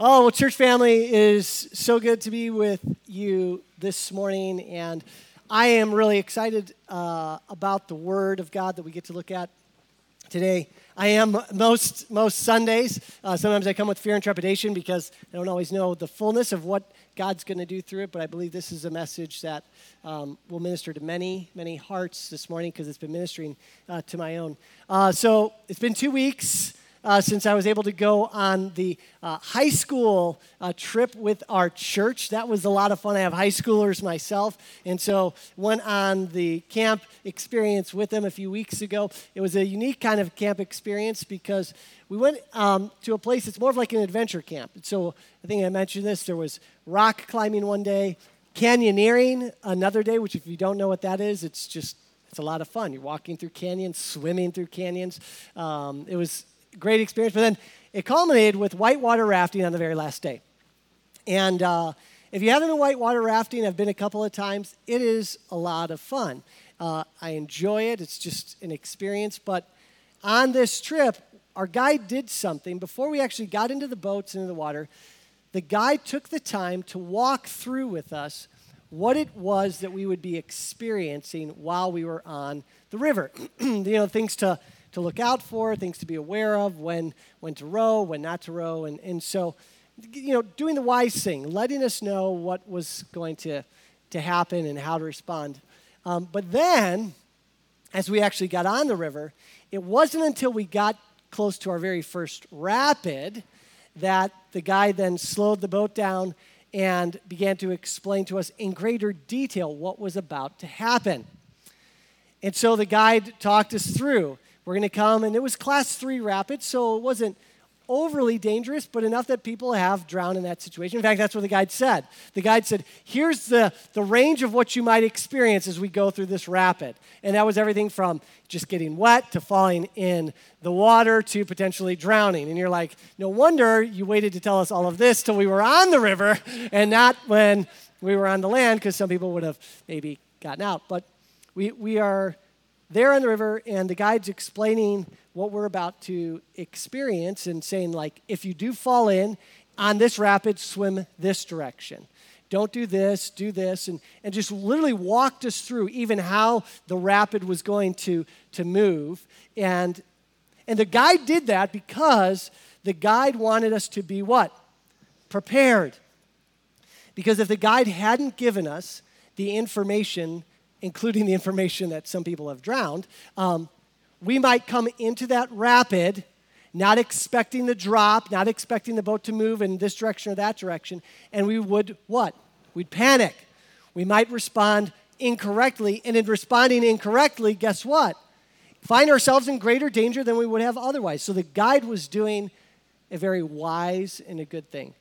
Oh, well, church family is so good to be with you this morning, and I am really excited uh, about the Word of God that we get to look at today. I am most most Sundays. Uh, sometimes I come with fear and trepidation because I don't always know the fullness of what God's going to do through it. But I believe this is a message that um, will minister to many many hearts this morning because it's been ministering uh, to my own. Uh, so it's been two weeks uh, since I was able to go on the uh, high school uh, trip with our church. That was a lot of fun. I have high schoolers myself, and so went on the camp experience with them a few weeks ago. It was a unique kind of camp experience because we went um, to a place that's more of like an adventure camp. So I think I mentioned this. There was rock climbing one day, canyoneering another day, which if you don't know what that is, it's just it's a lot of fun. You're walking through canyons, swimming through canyons. Um, it was great experience. But then it culminated with whitewater rafting on the very last day. And uh, if you haven't been whitewater rafting, I've been a couple of times. It is a lot of fun. Uh, I enjoy it. It's just an experience. But on this trip, our guide did something before we actually got into the boats into the water. The guide took the time to walk through with us what it was that we would be experiencing while we were on the river. you know, things to to look out for, things to be aware of, when, when to row, when not to row. And, and so, you know, doing the wise thing, letting us know what was going to, to happen and how to respond. Um, but then, as we actually got on the river, it wasn't until we got close to our very first rapid that the guy then slowed the boat down and began to explain to us in greater detail what was about to happen. And so the guide talked us through we're going to come, and it was class three rapids, so it wasn't overly dangerous, but enough that people have drowned in that situation. In fact, that's what the guide said. The guide said, here's the, the range of what you might experience as we go through this rapid. And that was everything from just getting wet to falling in the water to potentially drowning. And you're like, no wonder you waited to tell us all of this till we were on the river and not when we were on the land, because some people would have maybe gotten out. But we, we are there on the river, and the guide's explaining what we're about to experience and saying, like, if you do fall in on this rapid, swim this direction. Don't do this, do this, and, and just literally walked us through even how the rapid was going to, to move. And, and the guide did that because the guide wanted us to be what? Prepared. Because if the guide hadn't given us the information including the information that some people have drowned, um, we might come into that rapid not expecting the drop, not expecting the boat to move in this direction or that direction, and we would what? We'd panic. We might respond incorrectly, and in responding incorrectly, guess what? Find ourselves in greater danger than we would have otherwise. So the guide was doing a very wise and a good thing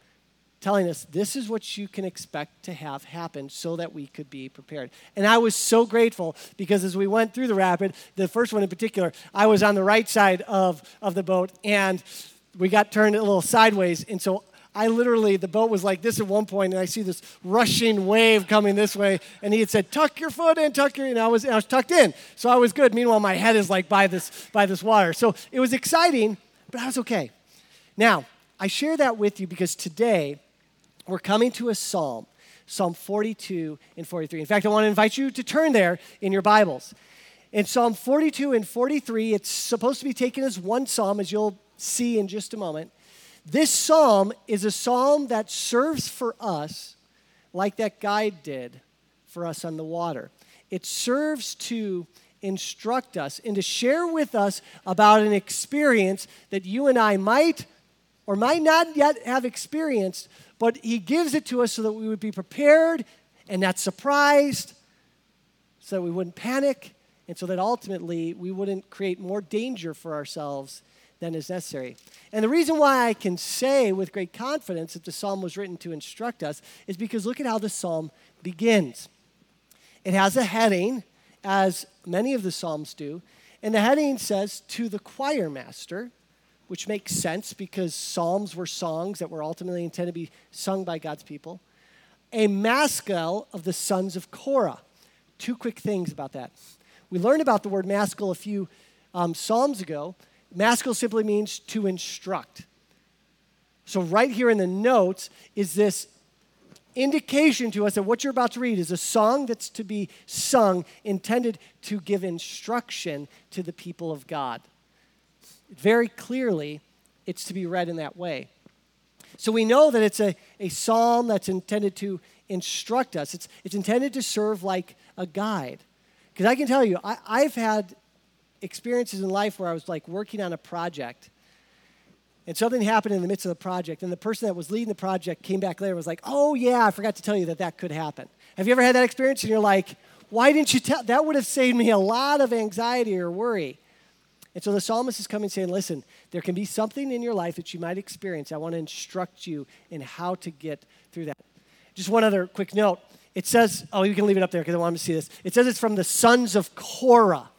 telling us this is what you can expect to have happen so that we could be prepared. And I was so grateful because as we went through the rapid, the first one in particular, I was on the right side of, of the boat and we got turned a little sideways. And so I literally, the boat was like this at one point, and I see this rushing wave coming this way, and he had said, "Tuck your foot in, tuck your," and I was, I was tucked in, so I was good. Meanwhile, my head is like by this, by this water, so it was exciting, but I was okay. Now, I share that with you because today we're coming to a psalm, Psalm 42 and 43. In fact, I want to invite you to turn there in your Bibles. In Psalm 42 and 43, it's supposed to be taken as one psalm, as you'll see in just a moment. This psalm is a psalm that serves for us like that guide did for us on the water. It serves to instruct us and to share with us about an experience that you and I might or might not yet have experienced, but He gives it to us so that we would be prepared and not surprised, so that we wouldn't panic, and so that ultimately we wouldn't create more danger for ourselves than is necessary. And the reason why I can say with great confidence that the psalm was written to instruct us is because look at how the psalm begins. It has a heading, as many of the psalms do, and the heading says, To the choir master which makes sense because psalms were songs that were ultimately intended to be sung by God's people. A maskil of the sons of Korah. Two quick things about that. We learned about the word maskil a few um, psalms ago. Maskil simply means to instruct. So, right here in the notes is this indication to us that what you're about to read is a song that's to be sung intended to give instruction to the people of God. Very clearly, it's to be read in that way. So we know that it's a, a psalm that's intended to instruct us, it's, it's intended to serve like a guide. Because I can tell you, I, I've had experiences in life where I was like working on a project and something happened in the midst of the project, and the person that was leading the project came back later and was like, Oh, yeah, I forgot to tell you that that could happen. Have you ever had that experience? And you're like, Why didn't you tell? That would have saved me a lot of anxiety or worry. And so the psalmist is coming saying, Listen, there can be something in your life that you might experience. I want to instruct you in how to get through that. Just one other quick note. It says, Oh, you can leave it up there because I want to see this. It says it's from the sons of Korah.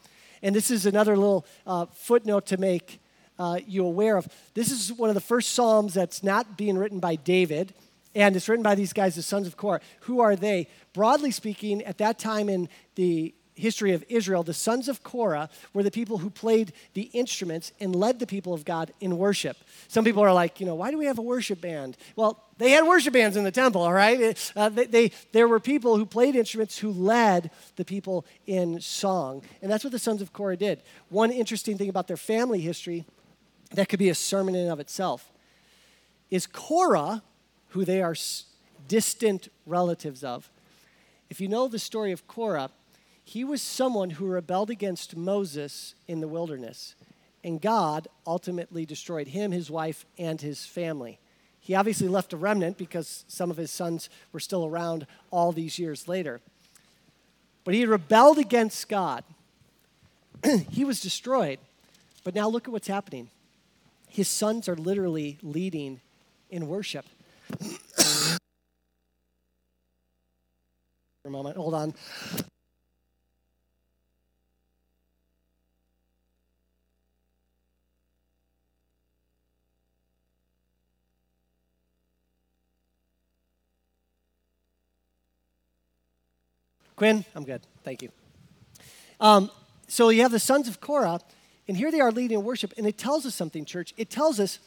And this is another little uh, footnote to make uh, you aware of. This is one of the first Psalms that's not being written by David, and it's written by these guys, the sons of Korah. Who are they? Broadly speaking, at that time in the history of Israel, the sons of Korah were the people who played the instruments and led the people of God in worship. Some people are like, you know, why do we have a worship band? Well, they had worship bands in the temple, all right? Uh, they, they, there were people who played instruments who led the people in song. And that's what the sons of Korah did. One interesting thing about their family history that could be a sermon in and of itself, is Korah, who they are distant relatives of. If you know the story of Korah, he was someone who rebelled against Moses in the wilderness, and God ultimately destroyed him, his wife, and his family. He obviously left a remnant because some of his sons were still around all these years later. But he rebelled against God. he was destroyed. But now look at what's happening his sons are literally leading in worship. For a moment, hold on. Quinn, I'm good. Thank you. Um, so you have the sons of Korah and here they are leading in worship, and it tells us something, church. It tells us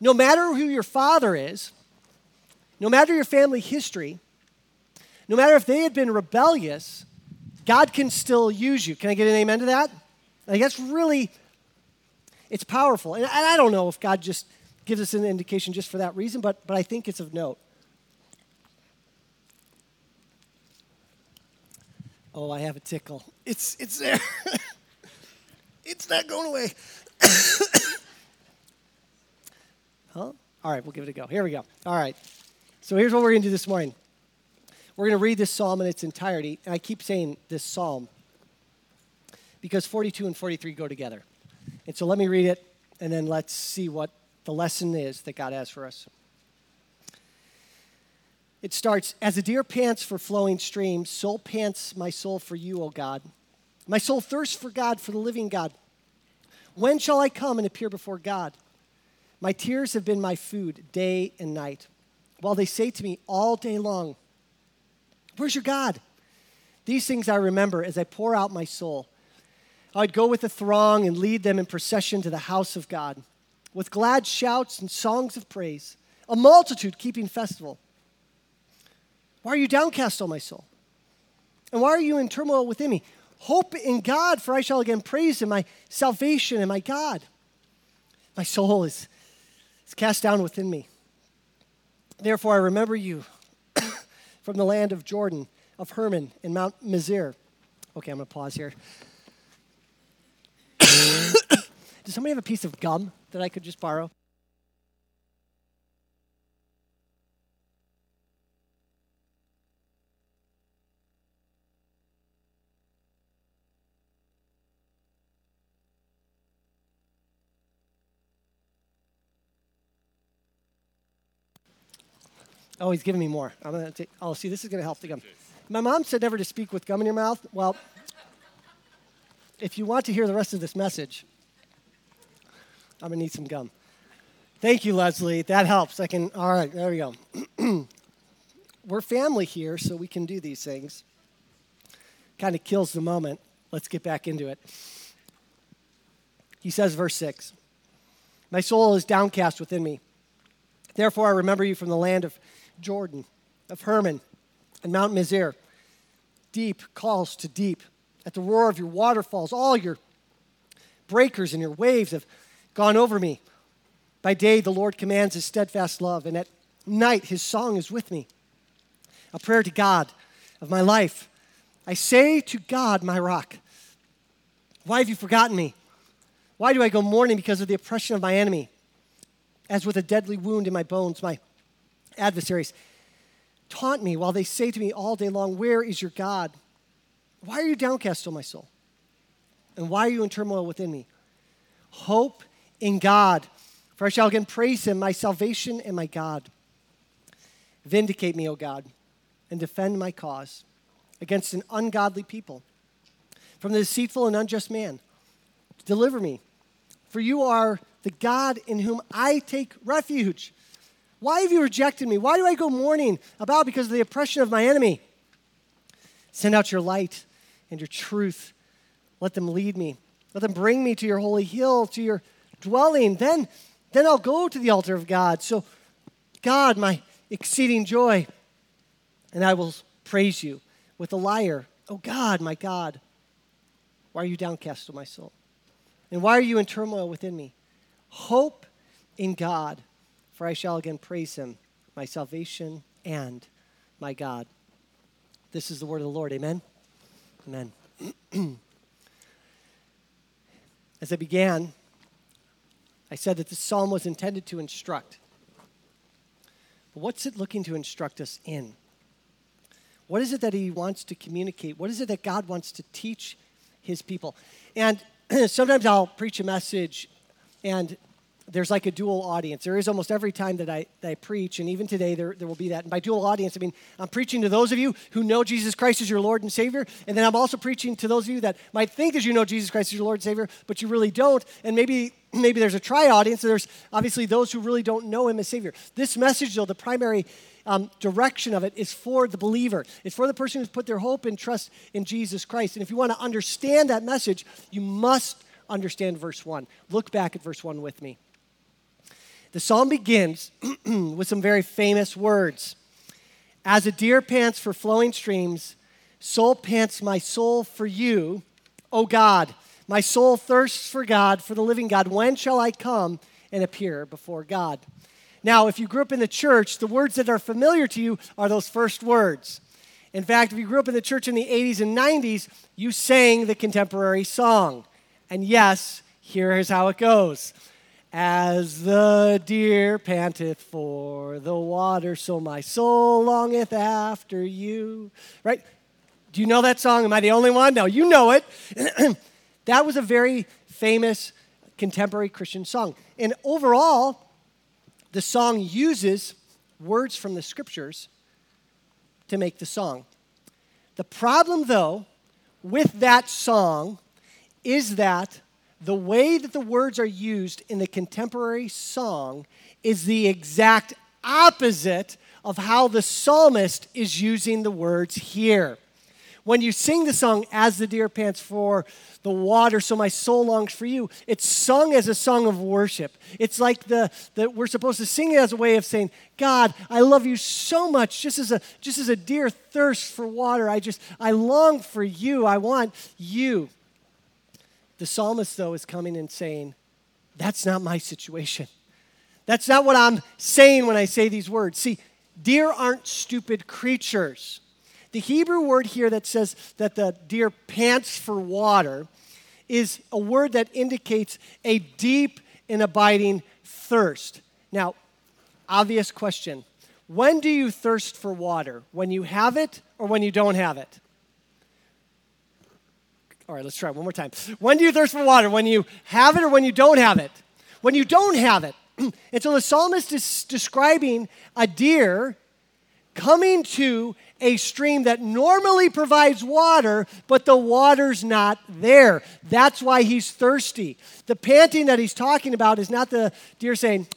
no matter who your father is, no matter your family history, no matter if they had been rebellious, God can still use you. Can I get an amen to that? Like that's really, it's powerful. And I don't know if God just gives us an indication just for that reason, but, but I think it's of note. Oh, I have a tickle. It's, it's there. It's not going away. huh? All right, we'll give it a go. Here we go. All right. So here's what we're going to do this morning. We're going to read this psalm in its entirety. And I keep saying this psalm because 42 and 43 go together. And so let me read it, and then let's see what the lesson is that God has for us. It starts As a deer pants for flowing streams, so pants my soul for you, O God. My soul thirsts for God, for the living God. When shall I come and appear before God? My tears have been my food day and night, while they say to me all day long, Where's your God? These things I remember as I pour out my soul. I'd go with the throng and lead them in procession to the house of God, with glad shouts and songs of praise, a multitude keeping festival. Why are you downcast, O my soul? And why are you in turmoil within me? Hope in God, for I shall again praise him, my salvation and my God. My soul is, is cast down within me. Therefore, I remember you from the land of Jordan, of Hermon, and Mount Mizar. Okay, I'm going to pause here. Does somebody have a piece of gum that I could just borrow? Oh, he's giving me more. I'm gonna take. Oh, see, this is gonna help the gum. My mom said never to speak with gum in your mouth. Well, if you want to hear the rest of this message, I'm gonna need some gum. Thank you, Leslie. That helps. I can. All right, there we go. We're family here, so we can do these things. Kind of kills the moment. Let's get back into it. He says, verse 6 My soul is downcast within me. Therefore, I remember you from the land of Jordan, of Hermon, and Mount Mizar. Deep calls to deep. At the roar of your waterfalls, all your breakers and your waves have gone over me. By day, the Lord commands his steadfast love, and at night, his song is with me. A prayer to God of my life. I say to God, my rock, why have you forgotten me? Why do I go mourning because of the oppression of my enemy? As with a deadly wound in my bones, my adversaries taunt me while they say to me all day long, Where is your God? Why are you downcast, O my soul? And why are you in turmoil within me? Hope in God, for I shall again praise him, my salvation and my God. Vindicate me, O God, and defend my cause against an ungodly people, from the deceitful and unjust man. Deliver me, for you are the God in whom I take refuge. Why have you rejected me? Why do I go mourning about because of the oppression of my enemy? Send out your light and your truth. Let them lead me. Let them bring me to your holy hill, to your dwelling. Then, then I'll go to the altar of God. So, God, my exceeding joy, and I will praise you with a lyre. Oh God, my God, why are you downcast, O my soul? And why are you in turmoil within me? Hope in God, for I shall again praise him, my salvation and my God. This is the word of the Lord. Amen. Amen. As I began, I said that this psalm was intended to instruct. But what's it looking to instruct us in? What is it that he wants to communicate? What is it that God wants to teach his people? And sometimes I'll preach a message and there's like a dual audience. There is almost every time that I, that I preach, and even today there, there will be that. And by dual audience, I mean I'm preaching to those of you who know Jesus Christ as your Lord and Savior, and then I'm also preaching to those of you that might think that you know Jesus Christ as your Lord and Savior, but you really don't. And maybe maybe there's a tri audience, there's obviously those who really don't know Him as Savior. This message, though, the primary um, direction of it is for the believer. It's for the person who's put their hope and trust in Jesus Christ. And if you want to understand that message, you must understand verse 1. Look back at verse 1 with me. The psalm begins with some very famous words. As a deer pants for flowing streams, so pants my soul for you, O God. My soul thirsts for God, for the living God. When shall I come and appear before God? Now, if you grew up in the church, the words that are familiar to you are those first words. In fact, if you grew up in the church in the 80s and 90s, you sang the contemporary song. And yes, here is how it goes. As the deer panteth for the water, so my soul longeth after you. Right? Do you know that song? Am I the only one? No, you know it. that was a very famous contemporary Christian song. And overall, the song uses words from the scriptures to make the song. The problem, though, with that song is that the way that the words are used in the contemporary song is the exact opposite of how the psalmist is using the words here. When you sing the song, As the Deer Pants for the Water, So My Soul Longs for You, it's sung as a song of worship. It's like the, the we're supposed to sing it as a way of saying, God, I love you so much, just as a just as a deer thirsts for water. I just I long for you. I want you. The psalmist, though, is coming and saying, That's not my situation. That's not what I'm saying when I say these words. See, deer aren't stupid creatures. The Hebrew word here that says that the deer pants for water is a word that indicates a deep and abiding thirst. Now, obvious question when do you thirst for water? When you have it or when you don't have it? All right, let's try one more time. When do you thirst for water? When you have it or when you don't have it? When you don't have it. and so the psalmist is describing a deer coming to a stream that normally provides water, but the water's not there. That's why he's thirsty. The panting that he's talking about is not the deer saying,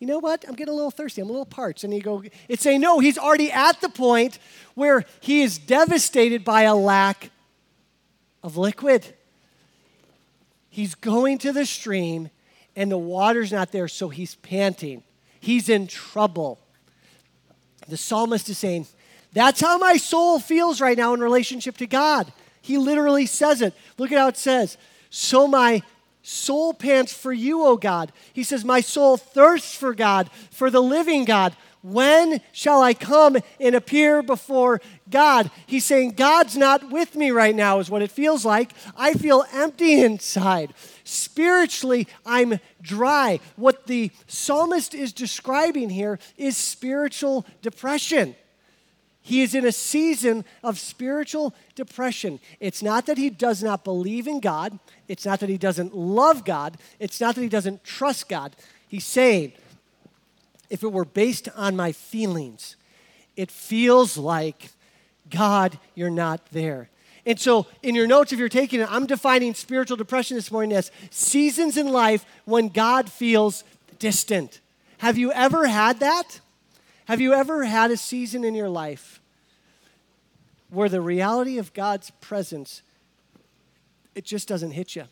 you know what? I'm getting a little thirsty. I'm a little parched. And you go, it's saying, no, he's already at the point where he is devastated by a lack of liquid. He's going to the stream and the water's not there, so he's panting. He's in trouble. The psalmist is saying, That's how my soul feels right now in relationship to God. He literally says it. Look at how it says, So my soul pants for you, O God. He says, My soul thirsts for God, for the living God. When shall I come and appear before God? He's saying, God's not with me right now, is what it feels like. I feel empty inside. Spiritually, I'm dry. What the psalmist is describing here is spiritual depression. He is in a season of spiritual depression. It's not that he does not believe in God, it's not that he doesn't love God, it's not that he doesn't trust God. He's saying, if it were based on my feelings, it feels like, God, you're not there. And so, in your notes, if you're taking it, I'm defining spiritual depression this morning as seasons in life when God feels distant. Have you ever had that? Have you ever had a season in your life where the reality of God's presence it just doesn't hit you?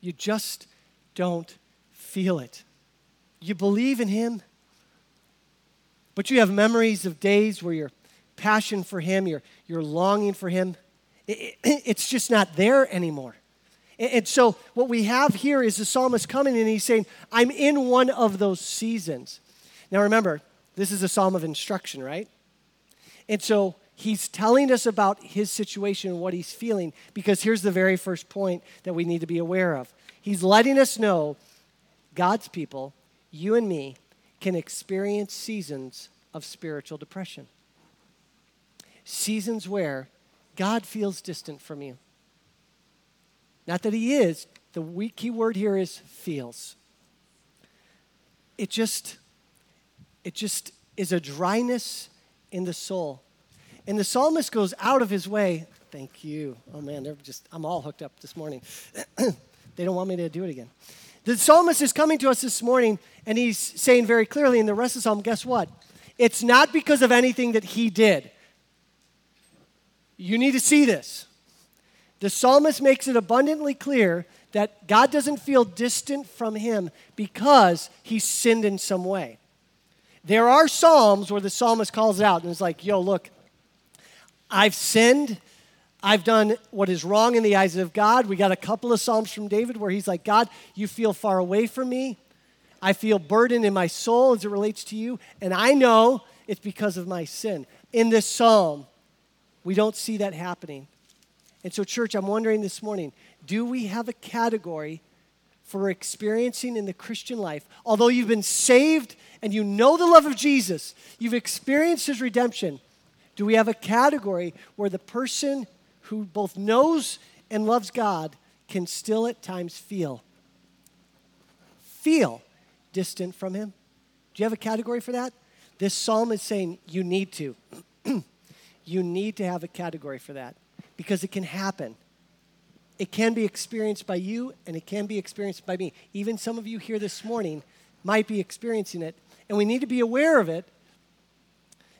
You just don't feel it you believe in Him, but you have memories of days where your passion for Him, your, your longing for Him, it, it, it's just not there anymore. And, and so, what we have here is the psalmist coming and he's saying, I'm in one of those seasons. Now, remember, this is a psalm of instruction, right? And so, he's telling us about his situation and what he's feeling because here's the very first point that we need to be aware of. He's letting us know God's people you and me can experience seasons of spiritual depression. Seasons where God feels distant from you. Not that He is, the weak key word here is feels. It just, it just is a dryness in the soul. And the psalmist goes out of his way. Thank you. Oh man, they're just, I'm all hooked up this morning. they don't want me to do it again. The psalmist is coming to us this morning and he's saying very clearly in the rest of the psalm guess what? It's not because of anything that he did. You need to see this. The psalmist makes it abundantly clear that God doesn't feel distant from him because he sinned in some way. There are psalms where the psalmist calls out and is like, yo, look, I've sinned I've done what is wrong in the eyes of God. We got a couple of Psalms from David where he's like, God, you feel far away from me. I feel burdened in my soul as it relates to you, and I know it's because of my sin. In this psalm, we don't see that happening. And so, church, I'm wondering this morning do we have a category for experiencing in the Christian life, although you've been saved and you know the love of Jesus, you've experienced his redemption, do we have a category where the person who both knows and loves God can still at times feel feel distant from him. Do you have a category for that? This psalm is saying you need to. you need to have a category for that because it can happen. It can be experienced by you and it can be experienced by me. Even some of you here this morning might be experiencing it, and we need to be aware of it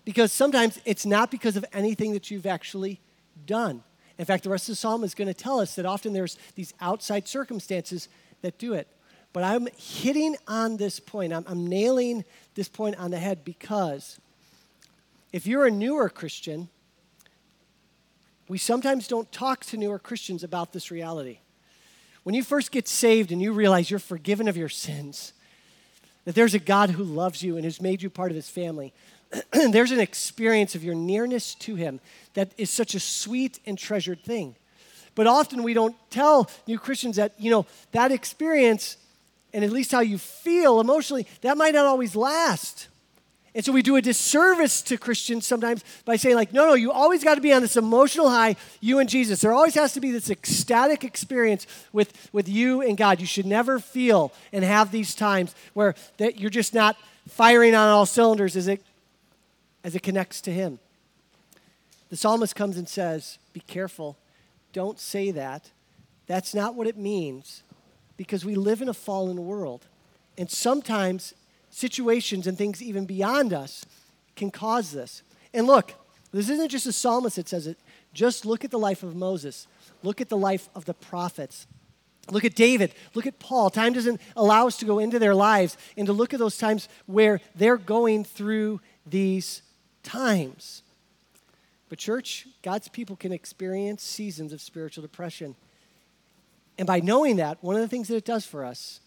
because sometimes it's not because of anything that you've actually done. In fact, the rest of the psalm is going to tell us that often there's these outside circumstances that do it. But I'm hitting on this point, I'm, I'm nailing this point on the head because if you're a newer Christian, we sometimes don't talk to newer Christians about this reality. When you first get saved and you realize you're forgiven of your sins, that there's a God who loves you and has made you part of his family, there's an experience of your nearness to Him that is such a sweet and treasured thing. But often we don't tell new Christians that, you know, that experience and at least how you feel emotionally, that might not always last. And so we do a disservice to Christians sometimes by saying, like, no, no, you always got to be on this emotional high, you and Jesus. There always has to be this ecstatic experience with, with you and God. You should never feel and have these times where that you're just not firing on all cylinders as it as it connects to Him. The psalmist comes and says, Be careful. Don't say that. That's not what it means because we live in a fallen world. And sometimes situations and things even beyond us can cause this. And look, this isn't just a psalmist that says it. Just look at the life of Moses, look at the life of the prophets. Look at David. Look at Paul. Time doesn't allow us to go into their lives and to look at those times where they're going through these times. But, church, God's people can experience seasons of spiritual depression. And by knowing that, one of the things that it does for us,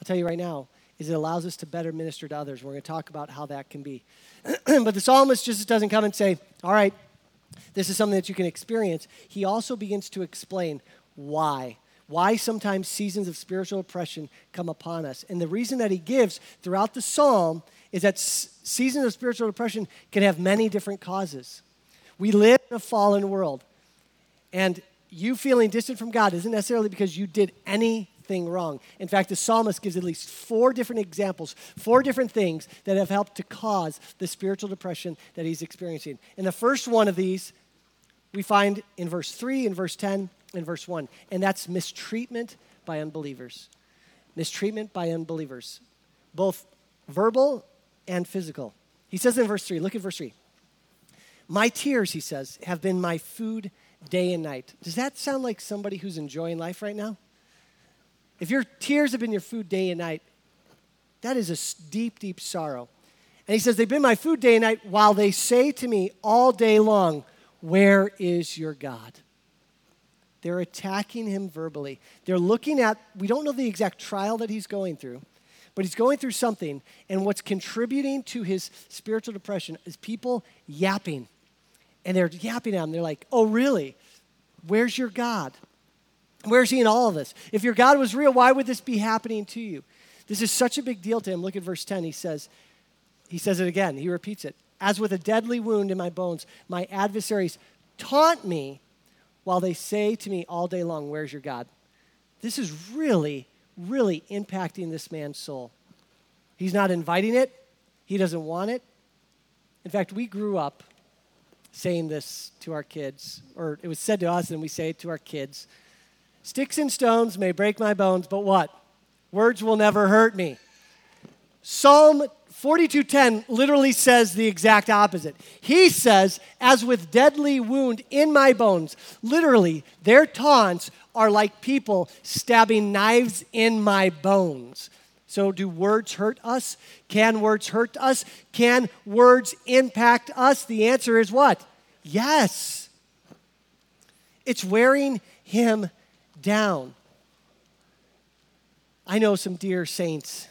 I'll tell you right now, is it allows us to better minister to others. We're going to talk about how that can be. but the psalmist just doesn't come and say, All right, this is something that you can experience. He also begins to explain why why sometimes seasons of spiritual oppression come upon us. And the reason that he gives throughout the psalm is that seasons of spiritual depression can have many different causes. We live in a fallen world, and you feeling distant from God isn't necessarily because you did anything wrong. In fact, the psalmist gives at least four different examples, four different things that have helped to cause the spiritual depression that he's experiencing. And the first one of these we find in verse 3 in verse 10 in verse 1, and that's mistreatment by unbelievers. Mistreatment by unbelievers, both verbal and physical. He says in verse 3, look at verse 3. My tears, he says, have been my food day and night. Does that sound like somebody who's enjoying life right now? If your tears have been your food day and night, that is a deep, deep sorrow. And he says, They've been my food day and night while they say to me all day long, Where is your God? They're attacking him verbally. They're looking at, we don't know the exact trial that he's going through, but he's going through something. And what's contributing to his spiritual depression is people yapping. And they're yapping at him. They're like, oh, really? Where's your God? Where's he in all of this? If your God was real, why would this be happening to you? This is such a big deal to him. Look at verse 10. He says, he says it again. He repeats it. As with a deadly wound in my bones, my adversaries taunt me while they say to me all day long, Where's your God? This is really, really impacting this man's soul. He's not inviting it, he doesn't want it. In fact, we grew up saying this to our kids, or it was said to us, and we say it to our kids Sticks and stones may break my bones, but what? Words will never hurt me. Psalm 42:10 literally says the exact opposite. He says, "As with deadly wound in my bones." Literally, their taunts are like people stabbing knives in my bones. So, do words hurt us? Can words hurt us? Can words impact us? The answer is what? Yes. It's wearing him down. I know some dear saints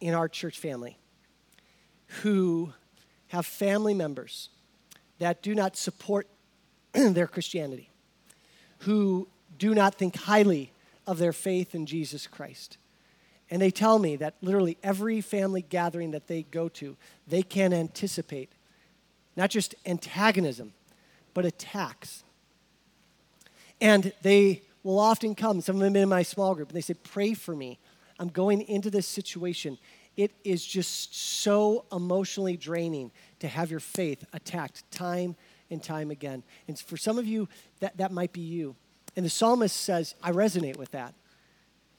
in our church family who have family members that do not support their Christianity, who do not think highly of their faith in Jesus Christ. And they tell me that literally every family gathering that they go to, they can anticipate not just antagonism, but attacks. And they will often come, some of them in my small group, and they say, Pray for me. I'm going into this situation it is just so emotionally draining to have your faith attacked time and time again. And for some of you, that, that might be you. And the psalmist says, I resonate with that.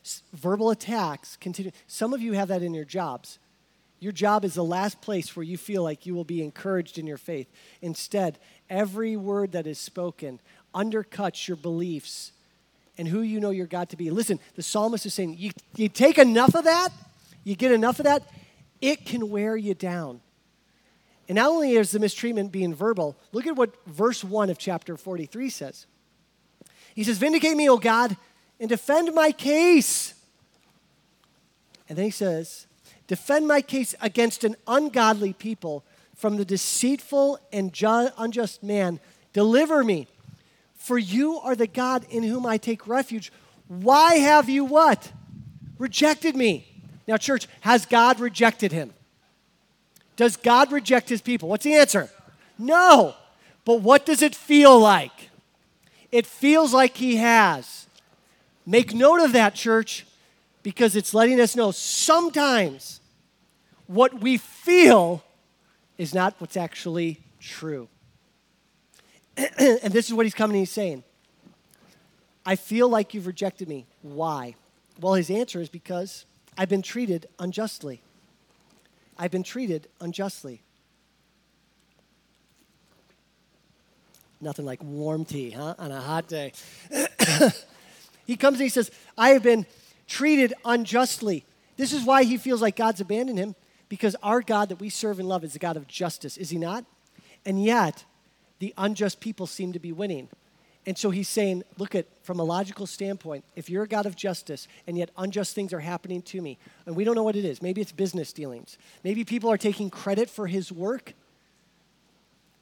S- verbal attacks continue. Some of you have that in your jobs. Your job is the last place where you feel like you will be encouraged in your faith. Instead, every word that is spoken undercuts your beliefs and who you know your God to be. Listen, the psalmist is saying, you, you take enough of that, you get enough of that, it can wear you down. And not only is the mistreatment being verbal, look at what verse 1 of chapter 43 says. He says, Vindicate me, O God, and defend my case. And then he says, Defend my case against an ungodly people from the deceitful and ju- unjust man. Deliver me, for you are the God in whom I take refuge. Why have you what? Rejected me. Now, church, has God rejected him? Does God reject his people? What's the answer? No. But what does it feel like? It feels like he has. Make note of that, church, because it's letting us know sometimes what we feel is not what's actually true. and this is what he's coming and he's saying I feel like you've rejected me. Why? Well, his answer is because I've been treated unjustly. I've been treated unjustly. Nothing like warm tea, huh, on a hot day. He comes and he says, I have been treated unjustly. This is why he feels like God's abandoned him, because our God that we serve and love is a God of justice, is he not? And yet, the unjust people seem to be winning. And so he's saying, look at from a logical standpoint, if you're a God of justice and yet unjust things are happening to me, and we don't know what it is, maybe it's business dealings. Maybe people are taking credit for his work.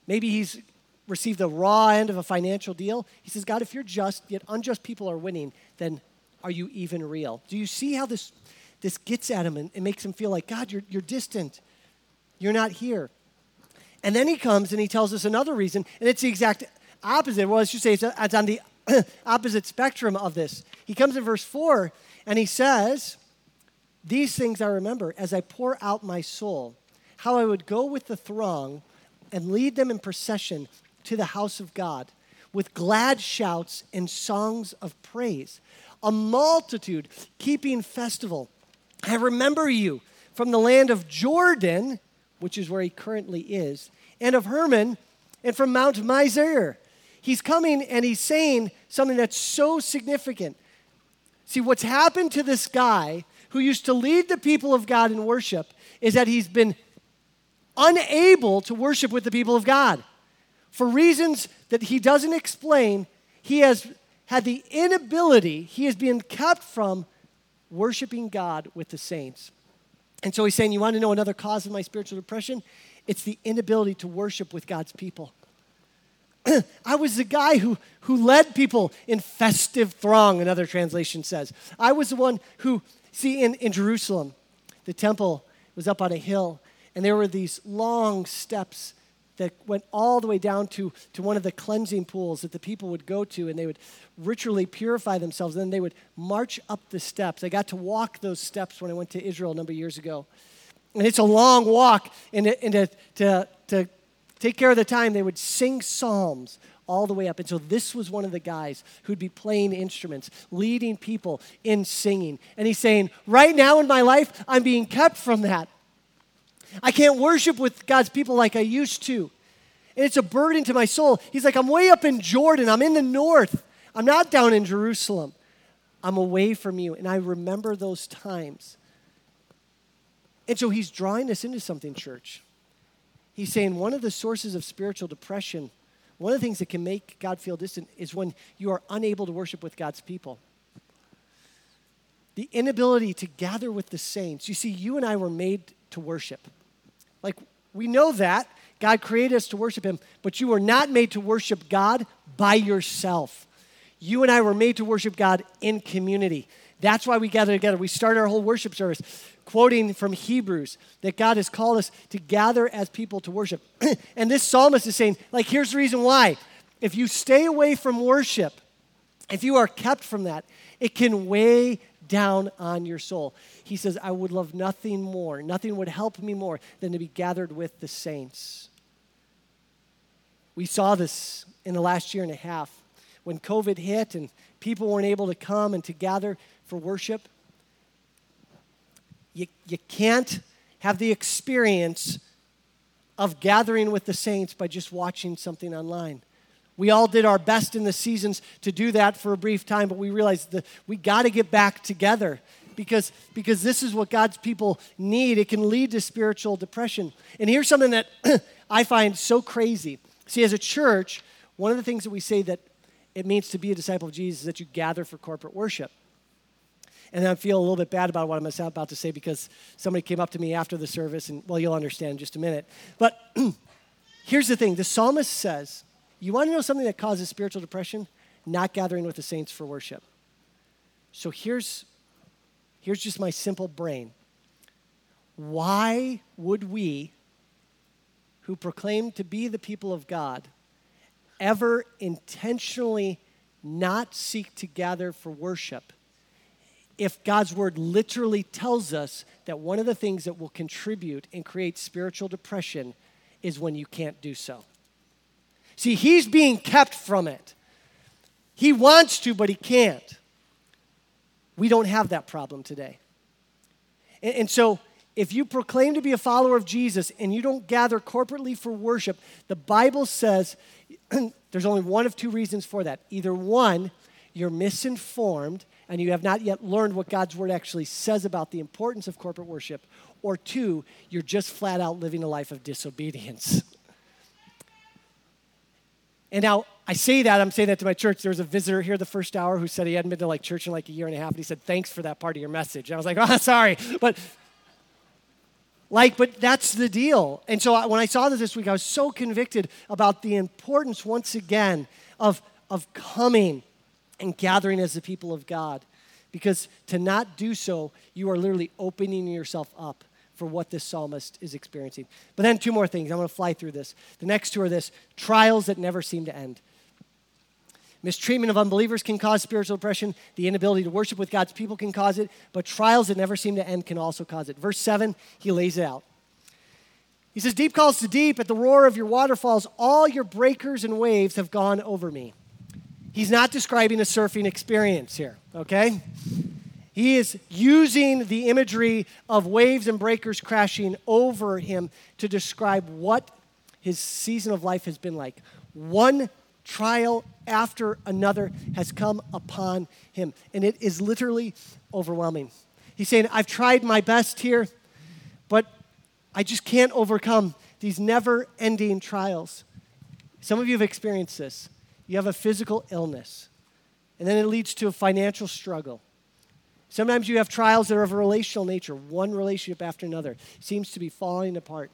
Maybe he's received the raw end of a financial deal. He says, God, if you're just, yet unjust people are winning, then are you even real? Do you see how this, this gets at him and, it makes him feel like, God, you're, you're distant. You're not here. And then he comes and he tells us another reason, and it's the exact opposite. Well, I should say it's, uh, it's on the opposite spectrum of this. He comes in verse 4 and he says, These things I remember as I pour out my soul, how I would go with the throng and lead them in procession to the house of God with glad shouts and songs of praise. A multitude keeping festival. I remember you from the land of Jordan, which is where he currently is, and of Hermon, and from Mount Mizar he's coming and he's saying something that's so significant. See, what's happened to this guy who used to lead the people of God in worship is that he's been unable to worship with the people of God. For reasons that he doesn't explain, he has had the inability, he is being kept from worshiping God with the saints. And so he's saying, You want to know another cause of my spiritual depression? It's the inability to worship with God's people. I was the guy who, who led people in festive throng, another translation says. I was the one who, see, in, in Jerusalem, the temple was up on a hill, and there were these long steps that went all the way down to, to one of the cleansing pools that the people would go to, and they would ritually purify themselves. Then they would march up the steps. I got to walk those steps when I went to Israel a number of years ago. And it's a long walk, and, and to, to, to take care of the time, they would sing psalms all the way up. And so this was one of the guys who'd be playing instruments, leading people in singing. And he's saying, Right now in my life, I'm being kept from that. I can't worship with God's people like I used to. And it's a burden to my soul. He's like, I'm way up in Jordan, I'm in the north, I'm not down in Jerusalem. I'm away from you. And I remember those times. And so he's drawing us into something, church. He's saying one of the sources of spiritual depression, one of the things that can make God feel distant is when you are unable to worship with God's people. The inability to gather with the saints. You see, you and I were made to worship. Like, we know that. God created us to worship Him, but you were not made to worship God by yourself. You and I were made to worship God in community. That's why we gather together. We start our whole worship service quoting from Hebrews that God has called us to gather as people to worship. and this psalmist is saying, like, here's the reason why. If you stay away from worship, if you are kept from that, it can weigh down on your soul. He says, I would love nothing more, nothing would help me more than to be gathered with the saints. We saw this in the last year and a half when COVID hit and people weren't able to come and to gather for worship. You, you can't have the experience of gathering with the saints by just watching something online. We all did our best in the seasons to do that for a brief time, but we realized that we got to get back together because, because this is what God's people need. It can lead to spiritual depression. And here's something that I find so crazy. See, as a church, one of the things that we say that it means to be a disciple of Jesus is that you gather for corporate worship. And I feel a little bit bad about what I'm about to say because somebody came up to me after the service, and well, you'll understand in just a minute. But here's the thing the psalmist says, You want to know something that causes spiritual depression? Not gathering with the saints for worship. So here's, here's just my simple brain. Why would we, who proclaim to be the people of God, ever intentionally not seek to gather for worship? If God's word literally tells us that one of the things that will contribute and create spiritual depression is when you can't do so. See, he's being kept from it. He wants to, but he can't. We don't have that problem today. And, and, so, if you proclaim to be a follower of Jesus and you don't gather corporately for worship, the Bible says there's only one of two reasons for that. Either one, you're misinformed and you have not yet learned what God's word actually says about the importance of corporate worship, or two, you're just flat out living a life of disobedience. And now I say that, I'm saying that to my church. There was a visitor here the first hour who said he hadn't been to like church in like a year and a half, and he said, Thanks for that part of your message. And I was like, Oh, sorry. But like, but that's the deal. And so when I saw this this week, I was so convicted about the importance once again of, of coming and gathering as the people of God. Because to not do so, you are literally opening yourself up for what this psalmist is experiencing. But then, two more things. I'm going to fly through this. The next two are this trials that never seem to end. Mistreatment of unbelievers can cause spiritual oppression. The inability to worship with God's people can cause it. But trials that never seem to end can also cause it. Verse 7, he lays it out. He says, Deep calls to deep at the roar of your waterfalls. All your breakers and waves have gone over me. He's not describing a surfing experience here, okay? He is using the imagery of waves and breakers crashing over him to describe what his season of life has been like. One trial after another has come upon him, and it is literally overwhelming. He's saying, I've tried my best here, but I just can't overcome these never ending trials. Some of you have experienced this you have a physical illness, and then it leads to a financial struggle. Sometimes you have trials that are of a relational nature, one relationship after another seems to be falling apart.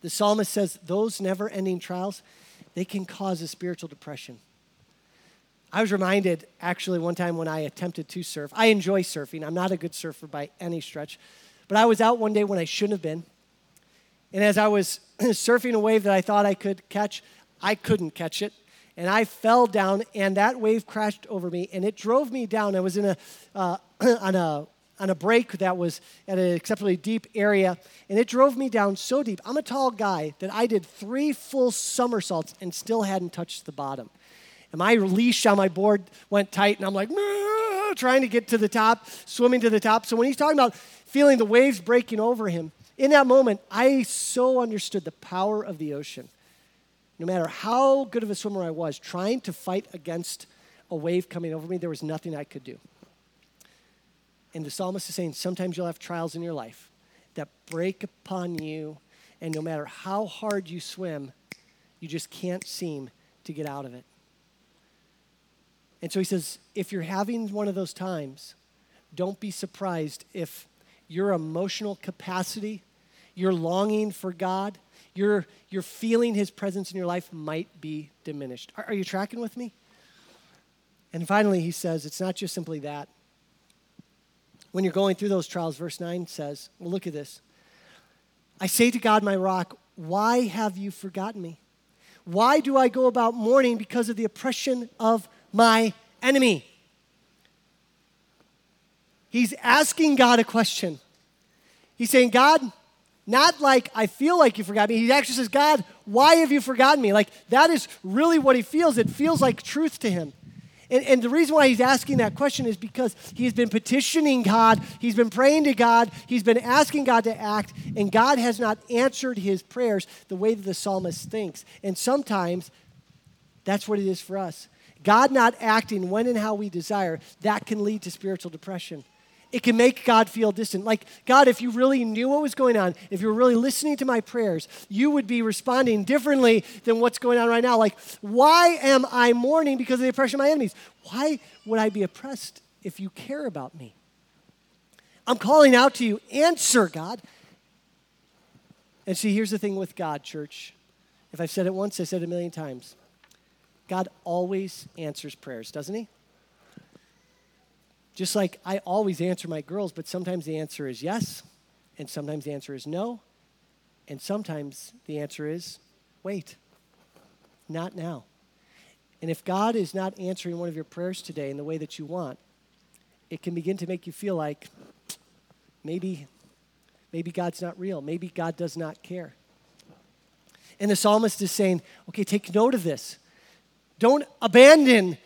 The psalmist says those never ending trials, they can cause a spiritual depression. I was reminded actually one time when I attempted to surf. I enjoy surfing. I'm not a good surfer by any stretch. But I was out one day when I shouldn't have been. And as I was surfing a wave that I thought I could catch, I couldn't catch it and I fell down, and that wave crashed over me, and it drove me down. I was in a, uh, on a, on a break that was at an exceptionally deep area, and it drove me down so deep. I'm a tall guy that I did three full somersaults and still hadn't touched the bottom. And my leash on my board went tight, and I'm like, trying to get to the top, swimming to the top. So when he's talking about feeling the waves breaking over him, in that moment, I so understood the power of the ocean no matter how good of a swimmer I was, trying to fight against a wave coming over me, there was nothing I could do. And the psalmist is saying sometimes you'll have trials in your life that break upon you, and no matter how hard you swim, you just can't seem to get out of it. And so he says, if you're having one of those times, don't be surprised if your emotional capacity, your longing for God, your, your feeling his presence in your life might be diminished. Are, are you tracking with me? And finally, he says, it's not just simply that. When you're going through those trials, verse 9 says, well, look at this. I say to God, my rock, why have you forgotten me? Why do I go about mourning because of the oppression of my enemy? He's asking God a question. He's saying, God, not like, I feel like you forgot me. He actually says, God, why have you forgotten me? Like, that is really what he feels. It feels like truth to him. And, and, the reason why he's asking that question is because he's been petitioning God, he's been praying to God, he's been asking God to act, and God has not answered his prayers the way that the psalmist thinks. And sometimes that's what it is for us. God not acting when and how we desire, that can lead to spiritual depression it can make God feel distant. Like, God, if you really knew what was going on, if you were really listening to my prayers, you would be responding differently than what's going on right now. Like, why am I mourning because of the oppression of my enemies? Why would I be oppressed if you care about me? I'm calling out to you. Answer, God. And see, here's the thing with God, church. If I've said it once, I said it a million times. God always answers prayers, doesn't he? Just like I always answer my girls, but sometimes the answer is yes, and sometimes the answer is no, and sometimes the answer is wait, not now. And if God is not answering one of your prayers today in the way that you want, it can begin to make you feel like maybe maybe God's not real, maybe God does not care. And the psalmist is saying, okay, take note of this. Don't abandon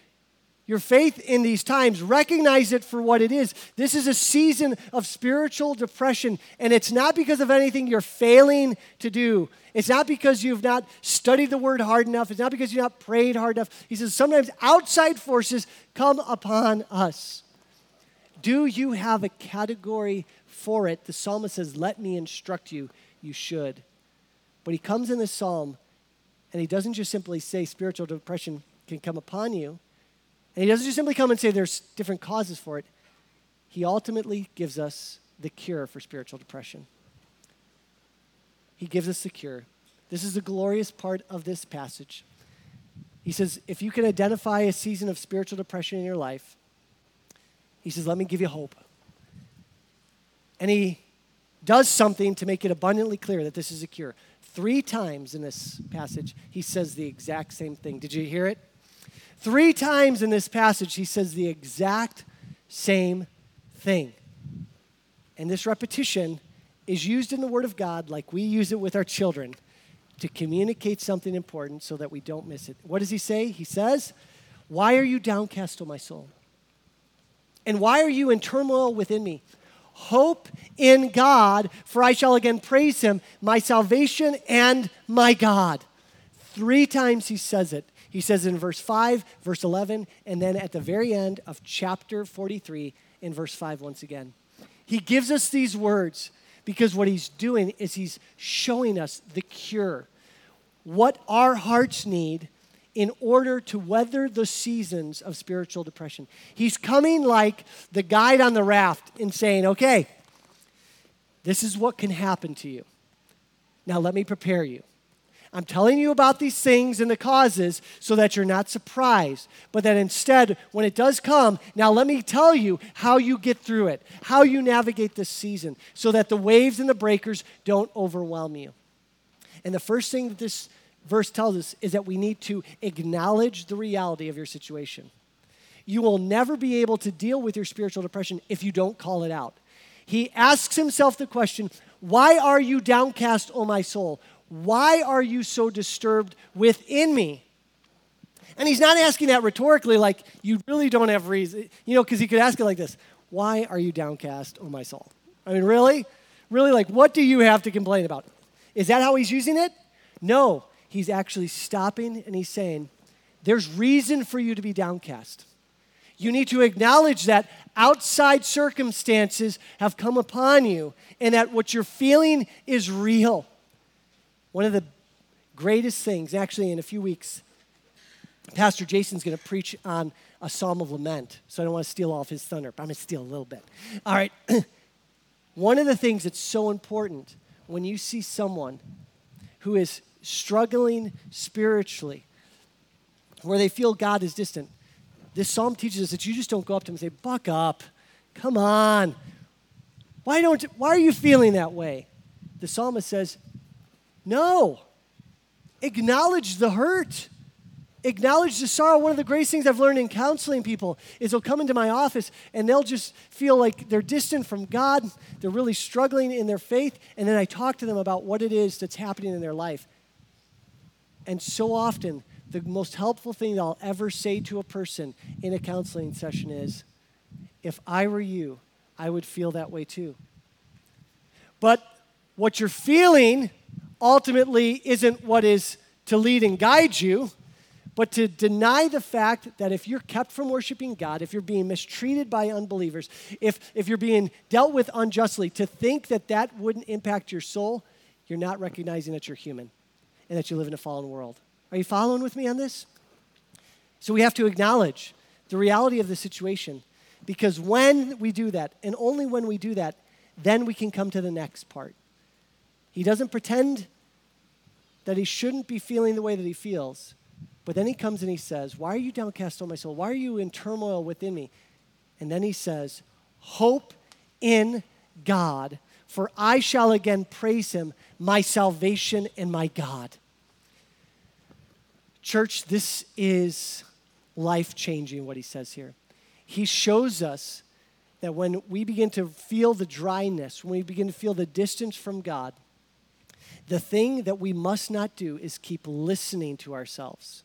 your faith in these times, recognize it for what it is. This is a season of spiritual depression, and it's not because of anything you're failing to do. It's not because you've not studied the word hard enough. It's not because you've not prayed hard enough. He says sometimes outside forces come upon us. Do you have a category for it? The psalmist says, Let me instruct you. You should. But he comes in the psalm and he doesn't just simply say spiritual depression can come upon you. And he doesn't just simply come and say there's different causes for it. He ultimately gives us the cure for spiritual depression. He gives us the cure. This is the glorious part of this passage. He says, if you can identify a season of spiritual depression in your life, he says, let me give you hope. And he does something to make it abundantly clear that this is a cure. Three times in this passage, he says the exact same thing. Did you hear it? Three times in this passage, he says the exact same thing. And this repetition is used in the Word of God like we use it with our children to communicate something important so that we don't miss it. What does he say? He says, Why are you downcast, O my soul? And why are you in turmoil within me? Hope in God, for I shall again praise him, my salvation and my God. Three times he says it. He says in verse 5, verse 11, and then at the very end of chapter 43, in verse 5 once again. He gives us these words because what he's doing is he's showing us the cure. What our hearts need in order to weather the seasons of spiritual depression. He's coming like the guide on the raft and saying, okay, this is what can happen to you. Now let me prepare you. I'm telling you about these things and the causes so that you're not surprised, but that instead, when it does come, now let me tell you how you get through it, how you navigate this season, so that the waves and the breakers don't overwhelm you. And the first thing that this verse tells us is that we need to acknowledge the reality of your situation. You will never be able to deal with your spiritual depression if you don't call it out. He asks himself the question, Why are you downcast, O my soul? Why are you so disturbed within me? And he's not asking that rhetorically, like, you really don't have reason, you know, because he could ask it like this Why are you downcast, oh my soul? I mean, really? Really, like, what do you have to complain about? Is that how he's using it? No. He's actually stopping and he's saying, There's reason for you to be downcast. You need to acknowledge that outside circumstances have come upon you and that what you're feeling is real. One of the greatest things, actually, in a few weeks, Pastor Jason's going to preach on a psalm of lament. So I don't want to steal all of his thunder, but I'm going to steal a little bit. All right. One of the things that's so important when you see someone who is struggling spiritually, where they feel God is distant, this psalm teaches us that you just don't go up to them and say, Buck up. Come on. Why, don't, why are you feeling that way? The psalmist says, no. Acknowledge the hurt. Acknowledge the sorrow. One of the greatest things I've learned in counseling people is they'll come into my office and they'll just feel like they're distant from God. They're really struggling in their faith. And then I talk to them about what it is that's happening in their life. And so often, the most helpful thing that I'll ever say to a person in a counseling session is if I were you, I would feel that way too. But what you're feeling ultimately isn't what is to lead and guide you, but to deny the fact that if you're kept from worshiping God, if you're being mistreated by unbelievers, if, if you're being dealt with unjustly, to think that that wouldn't impact your soul, you're not recognizing that you're human and that you live in a fallen world. Are you following with me on this? So we have to acknowledge the reality of the situation because when we do that, and only when we do that, then we can come to the next part. He doesn't pretend that he shouldn't be feeling the way that he feels. But then he comes and he says, Why are you downcast, on my soul? Why are you in turmoil within me? And then he says, Hope in God, for I shall again praise him, my salvation and my God. Church, this is life changing what he says here. He shows us that when we begin to feel the dryness, when we begin to feel the distance from God, the thing that we must not do is keep listening to ourselves.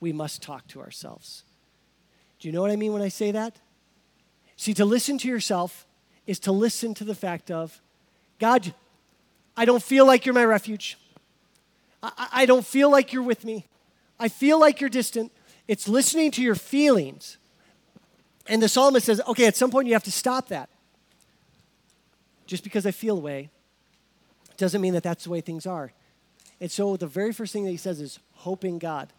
We must talk to ourselves. Do you know what I mean when I say that? See, to listen to yourself is to listen to the fact of God, I don't feel like you're my refuge. I, I don't feel like you're with me. I feel like you're distant. It's listening to your feelings. And the psalmist says, okay, at some point you have to stop that. Just because I feel a way doesn't mean that that's the way things are. And so the very first thing that he says is hope in God.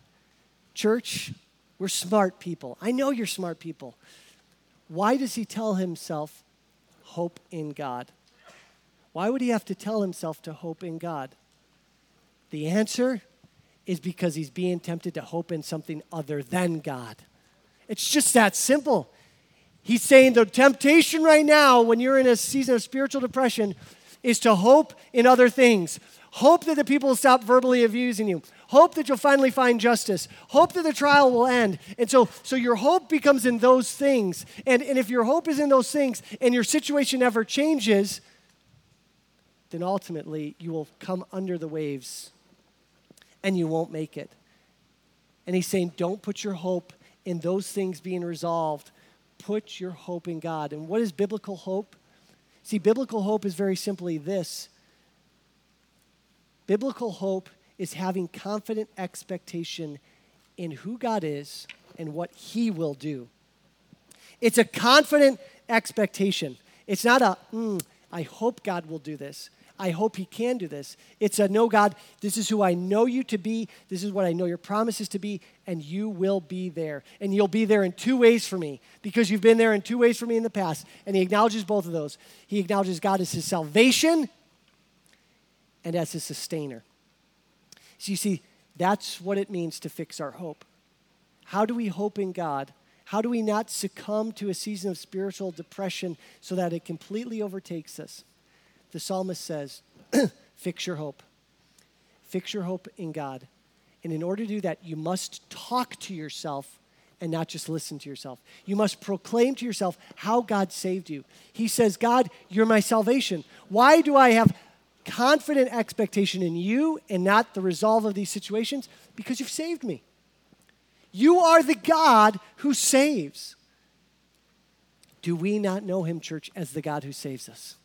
Church, we're smart people. I know you're smart people. Why does he tell himself hope in God? Why would he have to tell himself to hope in God? The answer is because he's being tempted to hope in something other than God. It's just that simple. He's saying the temptation right now, when you're in a season of spiritual depression, is to hope in other things. Hope that the people will stop verbally abusing you. Hope that you'll finally find justice. Hope that the trial will end. And so, so your hope becomes in those things. And, and if your hope is in those things and your situation never changes, then ultimately you will come under the waves and you won't make it. And he's saying, don't put your hope in those things being resolved. Put your hope in God. And what is biblical hope? See, biblical hope is very simply this biblical hope is having confident expectation in who God is and what He will do. It's a confident expectation. It's not a, mm, I hope God will do this. I hope He can do this. It's a no, God, this is who I know you to be. This is what I know your promises to be, and you will be there. And you'll be there in two ways for me because you've been there in two ways for me in the past. And He acknowledges both of those. He acknowledges God as His salvation and as His sustainer. So you see, that's what it means to fix our hope. How do we hope in God? How do we not succumb to a season of spiritual depression so that it completely overtakes us? The psalmist says, Fix your hope. Fix your hope in God. And in order to do that, you must talk to yourself and not just listen to yourself. You must proclaim to yourself how God saved you. He says, God, you're my salvation. Why do I have confident expectation in you and not the resolve of these situations? Because you've saved me. You are the God who saves. Do we not know him, church, as the God who saves us?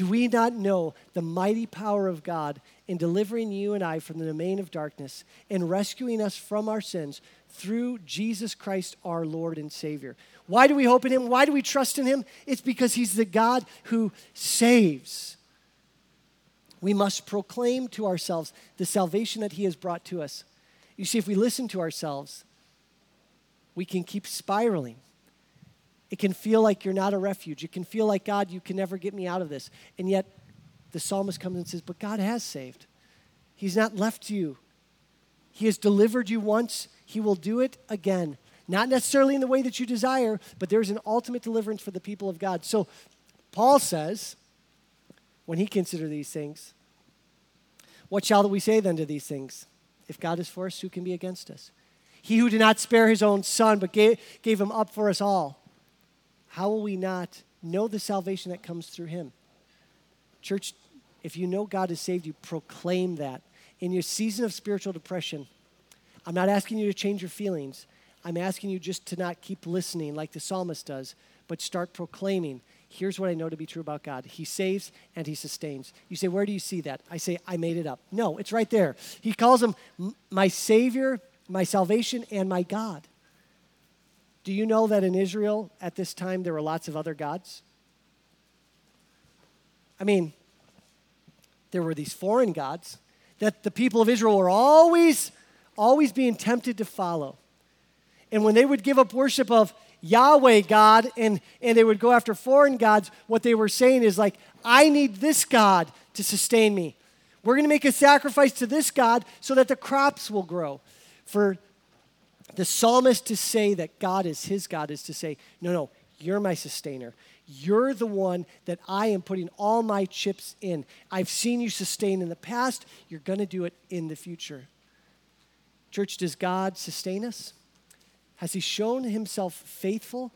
Do we not know the mighty power of God in delivering you and I from the domain of darkness and rescuing us from our sins through Jesus Christ, our Lord and Savior? Why do we hope in Him? Why do we trust in Him? It's because He's the God who saves. We must proclaim to ourselves the salvation that He has brought to us. You see, if we listen to ourselves, we can keep spiraling it can feel like you're not a refuge. It can feel like, God, you can never get me out of this. And yet, the psalmist comes and says, But God has saved. He's not left you. He has delivered you once, He will do it again. Not necessarily in the way that you desire, but there's an ultimate deliverance for the people of God. So, Paul says, when he considered these things, What shall we say then to these things? If God is for us, who can be against us? He who did not spare his own son, but gave, gave him up for us all how will we not know the salvation that comes through him? Church, if you know God has saved you, proclaim that. In your season of spiritual depression, I'm not asking you to change your feelings. I'm asking you just to not keep listening like the psalmist does, but start proclaiming. Here's what I know to be true about God He saves and He sustains. You say, Where do you see that? I say, I made it up. No, it's right there. He calls Him my Savior, my salvation, and my God. Do you know that in Israel at this time there were lots of other gods? I mean, there were these foreign gods that the people of Israel were always, always being tempted to follow. And when they would give up worship of Yahweh God and, and they would go after foreign gods, what they were saying is like, I need this God to sustain me. We're going to make a sacrifice to this God so that the crops will grow. For the psalmist to say that God is his God is to say, no, no, you're my sustainer. You're the one that I am putting all my chips in. I've seen you sustain in the past. You're going to do it in the future. Church, does God sustain us? Has He shown Himself faithful?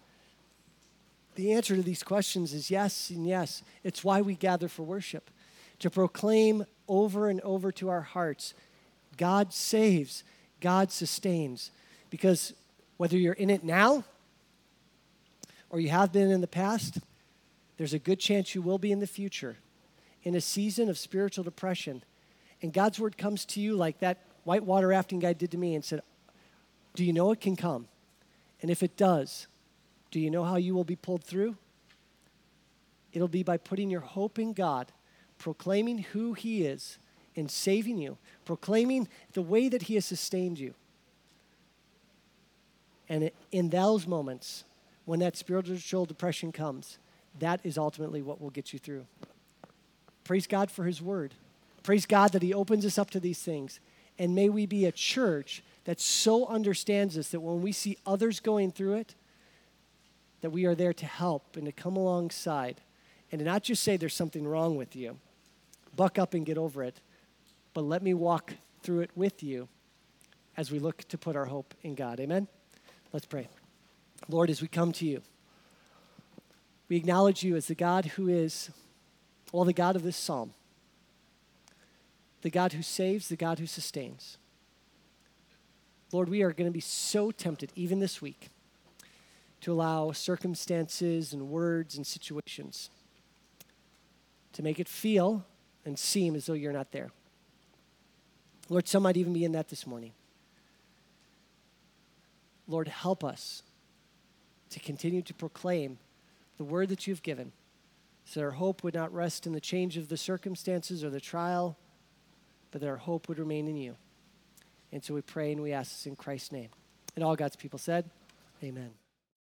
The answer to these questions is yes and yes. It's why we gather for worship, to proclaim over and over to our hearts God saves, God sustains. Because whether you're in it now or you have been in the past, there's a good chance you will be in the future in a season of spiritual depression. And God's word comes to you like that whitewater rafting guy did to me and said, Do you know it can come? And if it does, do you know how you will be pulled through? It'll be by putting your hope in God, proclaiming who He is and saving you, proclaiming the way that He has sustained you. And in those moments, when that spiritual depression comes, that is ultimately what will get you through. Praise God for His Word. Praise God that He opens us up to these things. And may we be a church that so understands this that when we see others going through it, that we are there to help and to come alongside and to not just say there's something wrong with you, buck up and get over it, but let me walk through it with you as we look to put our hope in God. Amen? Let's pray. Lord, as we come to you, we acknowledge you as the God who is, well, the God of this psalm, the God who saves, the God who sustains. Lord, we are going to be so tempted, even this week, to allow circumstances and words and situations to make it feel and seem as though you're not there. Lord, some might even be in that this morning. Lord, help us to continue to proclaim the word that you've given so that our hope would not rest in the change of the circumstances or the trial, but that our hope would remain in you. And so we pray and we ask this in Christ's name. And all God's people said, Amen.